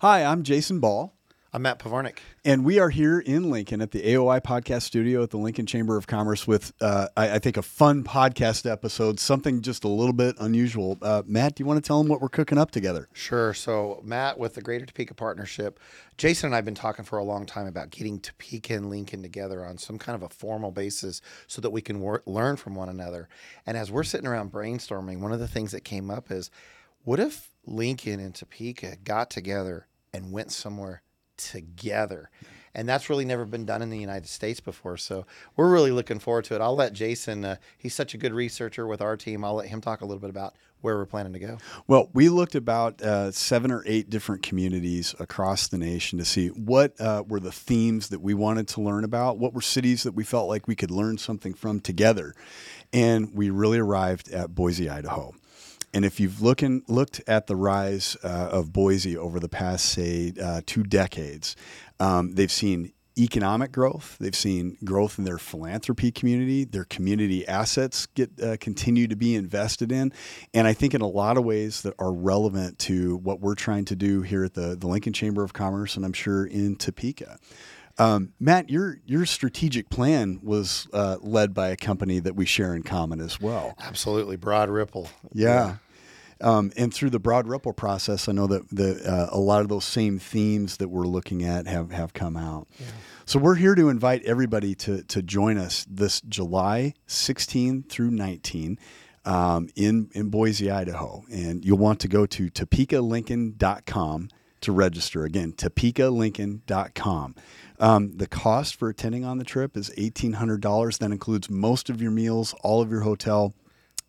Hi, I'm Jason Ball. I'm Matt Pivarnik. And we are here in Lincoln at the AOI podcast studio at the Lincoln Chamber of Commerce with, uh, I, I, think, a fun podcast episode, something just a little bit unusual. Uh, Matt, do you want to tell them what we're cooking up together? Sure. So, Matt, with the Greater Topeka Partnership, Jason and I have been talking for a long time about getting Topeka and Lincoln together on some kind of a formal basis so that we can work, learn from one another. And as we're sitting around brainstorming, one of the things that came up is what if Lincoln and Topeka got together and went somewhere together. And that's really never been done in the United States before. So we're really looking forward to it. I'll let Jason, uh, he's such a good researcher with our team. I'll let him talk a little bit about where we're planning to go. Well, we looked about uh, seven or eight different communities across the nation to see what uh, were the themes that we wanted to learn about, what were cities that we felt like we could learn something from together. And we really arrived at Boise, Idaho. And if you've looking, looked at the rise uh, of Boise over the past, say, uh, two decades, um, they've seen economic growth. They've seen growth in their philanthropy community. Their community assets get uh, continue to be invested in, and I think in a lot of ways that are relevant to what we're trying to do here at the the Lincoln Chamber of Commerce, and I'm sure in Topeka. Um, Matt, your your strategic plan was uh, led by a company that we share in common as well. Absolutely, Broad Ripple. Yeah. yeah. Um, and through the Broad Ripple process, I know that the, uh, a lot of those same themes that we're looking at have, have come out. Yeah. So we're here to invite everybody to, to join us this July 16 through 19 um, in, in Boise, Idaho. And you'll want to go to topekalincoln.com to register. Again, topekalincoln.com. Um, the cost for attending on the trip is $1,800. That includes most of your meals, all of your hotel,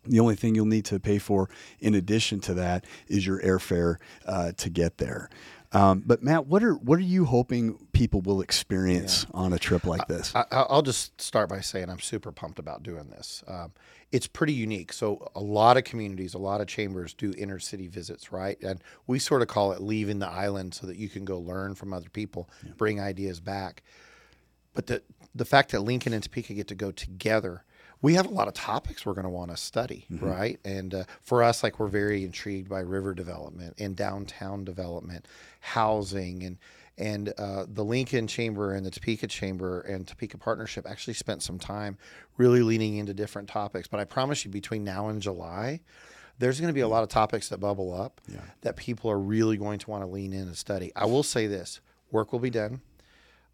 the only thing you'll need to pay for in addition to that is your airfare uh, to get there. Um, but Matt, what are what are you hoping people will experience yeah. on a trip like this? I, will just start by saying I'm super pumped about doing this. Um, it's pretty unique. So a lot of communities, a lot of chambers do intercity visits, right? And we sort of call it leaving the island so that you can go learn from other people, yeah. bring ideas back. But the the fact that Lincoln and Topeka get to go together we have a lot of topics we're going to want to study, mm-hmm. right? And uh, for us, like we're very intrigued by river development and downtown development, housing, and and uh, the Lincoln Chamber and the Topeka Chamber and Topeka Partnership actually spent some time really leaning into different topics. But I promise you, between now and July, there's going to be a lot of topics that bubble up yeah. that people are really going to want to lean in and study. I will say this: work will be done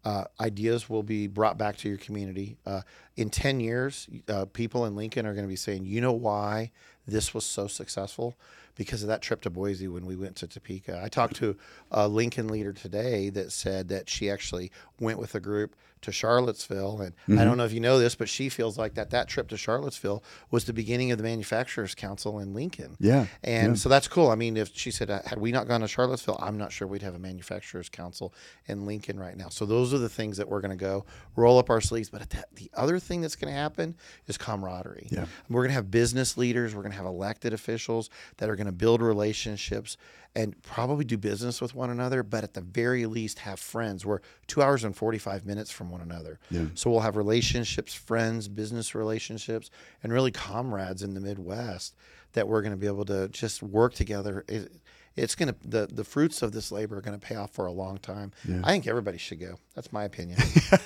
uh, ideas will be brought back to your community. Uh, in 10 years, uh, people in Lincoln are going to be saying, you know why this was so successful? Because of that trip to Boise when we went to Topeka. I talked to a Lincoln leader today that said that she actually went with a group to Charlottesville. And mm-hmm. I don't know if you know this, but she feels like that that trip to Charlottesville was the beginning of the Manufacturers Council in Lincoln. Yeah. And yeah. so that's cool. I mean, if she said, uh, had we not gone to Charlottesville, I'm not sure we'd have a Manufacturers Council in Lincoln right now. So those are the things that we're going to go roll up our sleeves. But the, the other thing that's going to happen is camaraderie. Yeah. We're going to have business leaders, we're going to have elected officials that are going to build relationships and probably do business with one another, but at the very least have friends. We're two hours and 45 minutes from one another. Yeah. So we'll have relationships, friends, business relationships, and really comrades in the Midwest that we're going to be able to just work together. It, it's going to the the fruits of this labor are going to pay off for a long time. Yeah. I think everybody should go. That's my opinion.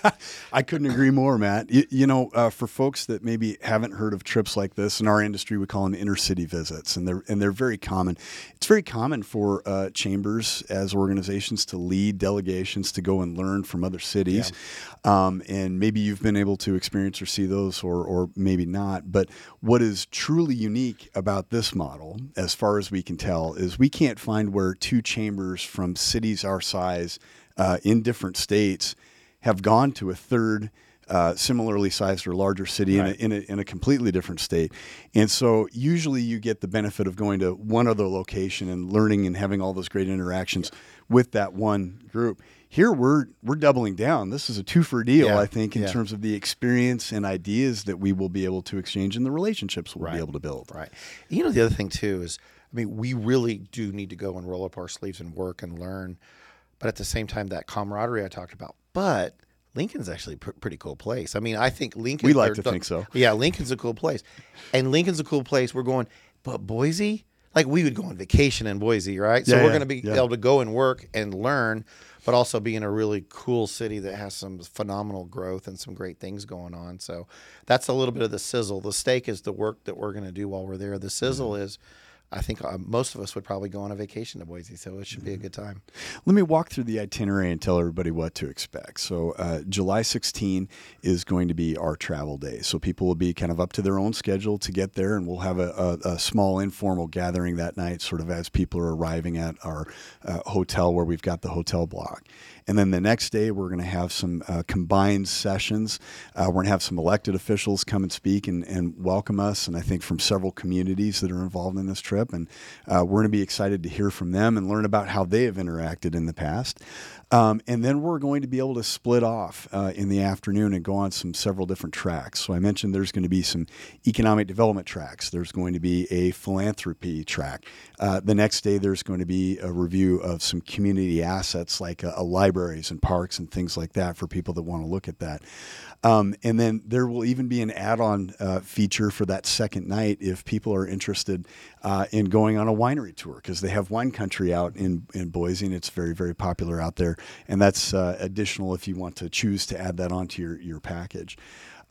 I couldn't agree more, Matt. You, you know, uh, for folks that maybe haven't heard of trips like this in our industry, we call them intercity visits, and they're and they're very common. It's very common for uh, chambers as organizations to lead delegations to go and learn from other cities, yeah. um, and maybe you've been able to experience or see those, or or maybe not. But what is truly unique about this model, as far as we can tell, is we can't find where two chambers from cities our size uh, in different states have gone to a third uh, similarly sized or larger city right. in, a, in, a, in a completely different state. And so usually you get the benefit of going to one other location and learning and having all those great interactions yeah. with that one group. Here we're we're doubling down. This is a two for deal, yeah. I think, in yeah. terms of the experience and ideas that we will be able to exchange and the relationships we'll right. be able to build. Right. You know the other thing too is I mean, we really do need to go and roll up our sleeves and work and learn. But at the same time, that camaraderie I talked about. But Lincoln's actually a pr- pretty cool place. I mean, I think Lincoln. We like to think so. Yeah, Lincoln's a cool place, and Lincoln's a cool place. We're going, but Boise, like we would go on vacation in Boise, right? Yeah, So we're yeah, going to be yeah. able to go and work and learn, but also be in a really cool city that has some phenomenal growth and some great things going on. So that's a little bit of the sizzle. The steak is the work that we're going to do while we're there. The sizzle Mm-hmm. is, I think uh, most of us would probably go on a vacation to Boise, so it should be a good time. Let me walk through the itinerary and tell everybody what to expect. So, uh, July 16 is going to be our travel day. So, people will be kind of up to their own schedule to get there, and we'll have a, a, a small informal gathering that night, sort of as people are arriving at our uh, hotel where we've got the hotel block. And then the next day, we're going to have some uh, combined sessions. Uh, we're going to have some elected officials come and speak and, and welcome us, and I think from several communities that are involved in this trip. And uh, we're going to be excited to hear from them and learn about how they have interacted in the past. Um, and then we're going to be able to split off uh, in the afternoon and go on some several different tracks. So I mentioned there's going to be some economic development tracks. There's going to be a philanthropy track. Uh, the next day there's going to be a review of some community assets like uh, uh, libraries and parks and things like that for people that want to look at that. Um, and then there will even be an add-on uh, feature for that second night if people are interested in going on a winery tour because they have wine country out in, in Boise and it's very very popular out there. And that's uh, additional if you want to choose to add that onto your your package.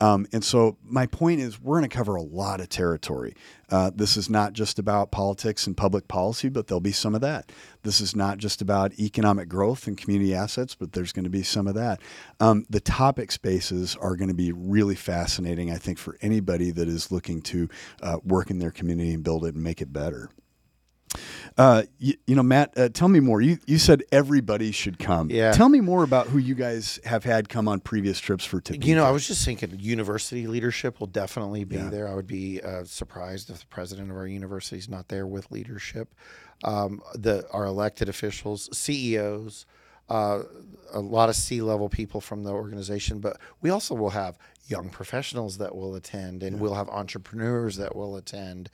Um, and so my point is, we're going to cover a lot of territory. Uh, this is not just about politics and public policy, but there'll be some of that. This is not just about economic growth and community assets, but there's going to be some of that. Um, the topic spaces are going to be really fascinating, I think, for anybody that is looking to uh, work in their community and build it and make it better. Uh, you, you know, Matt, uh, tell me more. You you said everybody should come. Yeah. Tell me more about who you guys have had come on previous trips for Topeka. You know, I was just thinking university leadership will definitely be Yeah. there. I would be uh, surprised if the president of our university is not there with leadership. Um, the our elected officials, CEOs, uh, a lot of C level people from the organization, but we also will have young professionals that will attend, and we'll have entrepreneurs that will attend.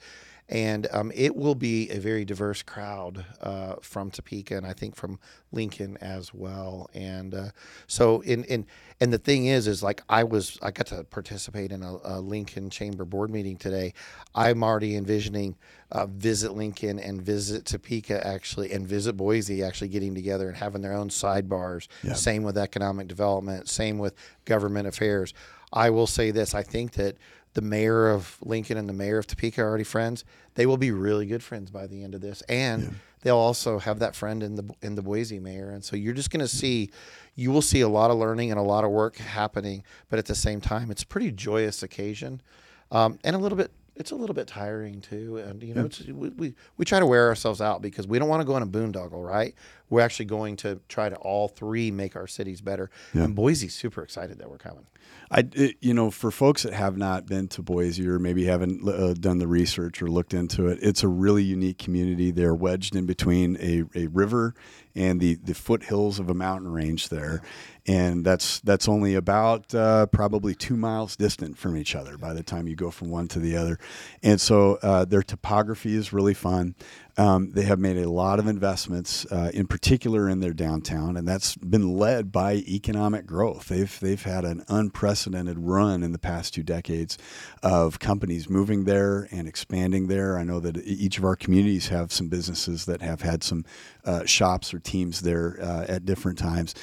And um, it will be a very diverse crowd uh, from Topeka, and I think from Lincoln as well. And uh, so, in, in and the thing is, is like I was, I got to participate in a, a Lincoln Chamber board meeting today. I'm already envisioning uh, visit Lincoln and visit Topeka actually, and visit Boise actually getting together and having their own sidebars. Same with economic development. Same with government affairs. I will say this: I think that the mayor of Lincoln and the mayor of Topeka are already friends. They will be really good friends by the end of this, and they'll also have that friend in the in the Boise mayor. And so you're just going to see, you will see a lot of learning and a lot of work happening. But at the same time, it's a pretty joyous occasion, um, and a little bit. It's a little bit tiring too, and you know, it's, we, we we try to wear ourselves out because we don't want to go on a boondoggle, right? We're actually going to try to all three make our cities better. And Boise's super excited that we're coming. I, it- you know, for folks that have not been to Boise or maybe haven't uh, done the research or looked into it, it's a really unique community. They're wedged in between a, a river and the, the foothills of a mountain range there, and that's that's only about uh, probably two miles distant from each other by the time you go from one to the other, and so uh, their topography is really fun. Um, they have made a lot of investments, uh, in particular in their downtown, and that's been led by economic growth. They've they've had an unprecedented run in the past two decades of companies moving there and expanding there. I know that each of our communities have some businesses that have had some uh, shops or teams there uh, at different times,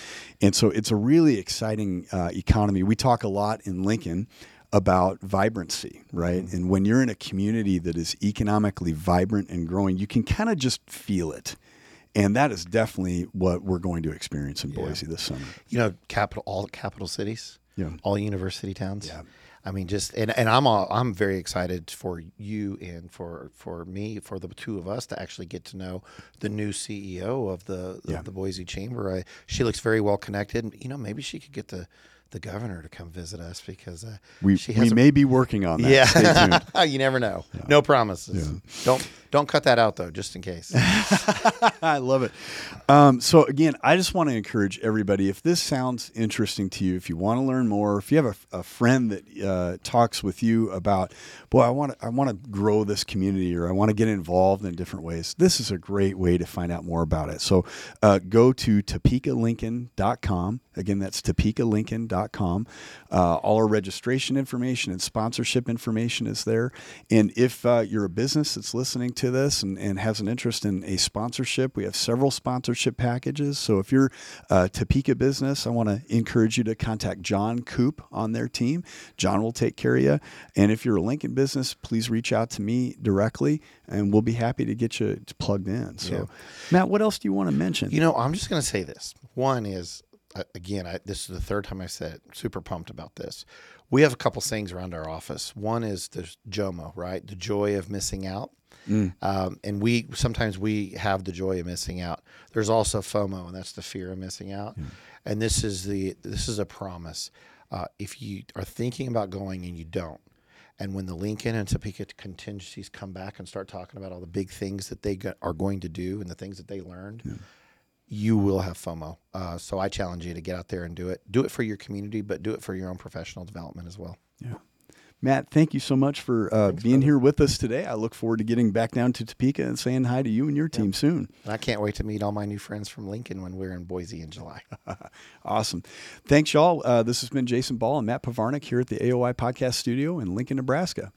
and so it's a really exciting uh, economy. We talk a lot in Lincoln about vibrancy, right? Mm-hmm. And when you're in a community that is economically vibrant and growing, you can kind of just feel it. And that is definitely what we're going to experience in Boise this summer. you know, capital all capital cities, Yeah. all university towns. Yeah. I mean, just and, and I'm all, I'm very excited for you and for for me for the two of us to actually get to know the new CEO of the Yeah. of the Boise Chamber. I, she looks very well connected. and, You know, maybe she could get the the governor to come visit us because uh, We, she we a may be working on that. Yeah. you never know. No promises. Don't don't cut that out though, just in case. I love it. Um, so again, I just want to encourage everybody. If this sounds interesting to you, if you want to learn more, if you have a, a friend that uh, talks with you about, boy, I want to, I want to grow this community, or I want to get involved in different ways. This is a great way to find out more about it. So uh, go to topekalincoln.com. Again, that's topekalincoln.com Uh, all our registration information and sponsorship information is there. And if uh, you're a business that's listening to this and, and has an interest in a sponsorship, we have several sponsorship packages. So if you're a Topeka business, I want to encourage you to contact John Coop on their team. John will take care of you. And if you're a Lincoln business, please reach out to me directly and we'll be happy to get you plugged in. So, Yeah. Matt, what else do you want to mention? You know, I'm just going to say this. One is, again, I, this is the third time I said it. Super pumped about this. We have a couple things around our office. One is the JOMO, right? The joy of missing out. Um, and we sometimes we have the joy of missing out. There's also FOMO, and that's the fear of missing out. And this is the this is a promise. Uh, if you are thinking about going and you don't, and when the Lincoln and Topeka contingencies come back and start talking about all the big things that they go- are going to do and the things that they learned, you will have FOMO. Uh, so I challenge you to get out there and do it. Do it for your community, but do it for your own professional development as well. Yeah. Matt, thank you so much for uh, being here with us today. I look forward to getting back down to Topeka and saying hi to you and your team soon. And I can't wait to meet all my new friends from Lincoln when we're in Boise in July. Awesome. Thanks, y'all. Uh, this has been Jason Ball and Matt Pivarnik here at the AOI Podcast Studio in Lincoln, Nebraska.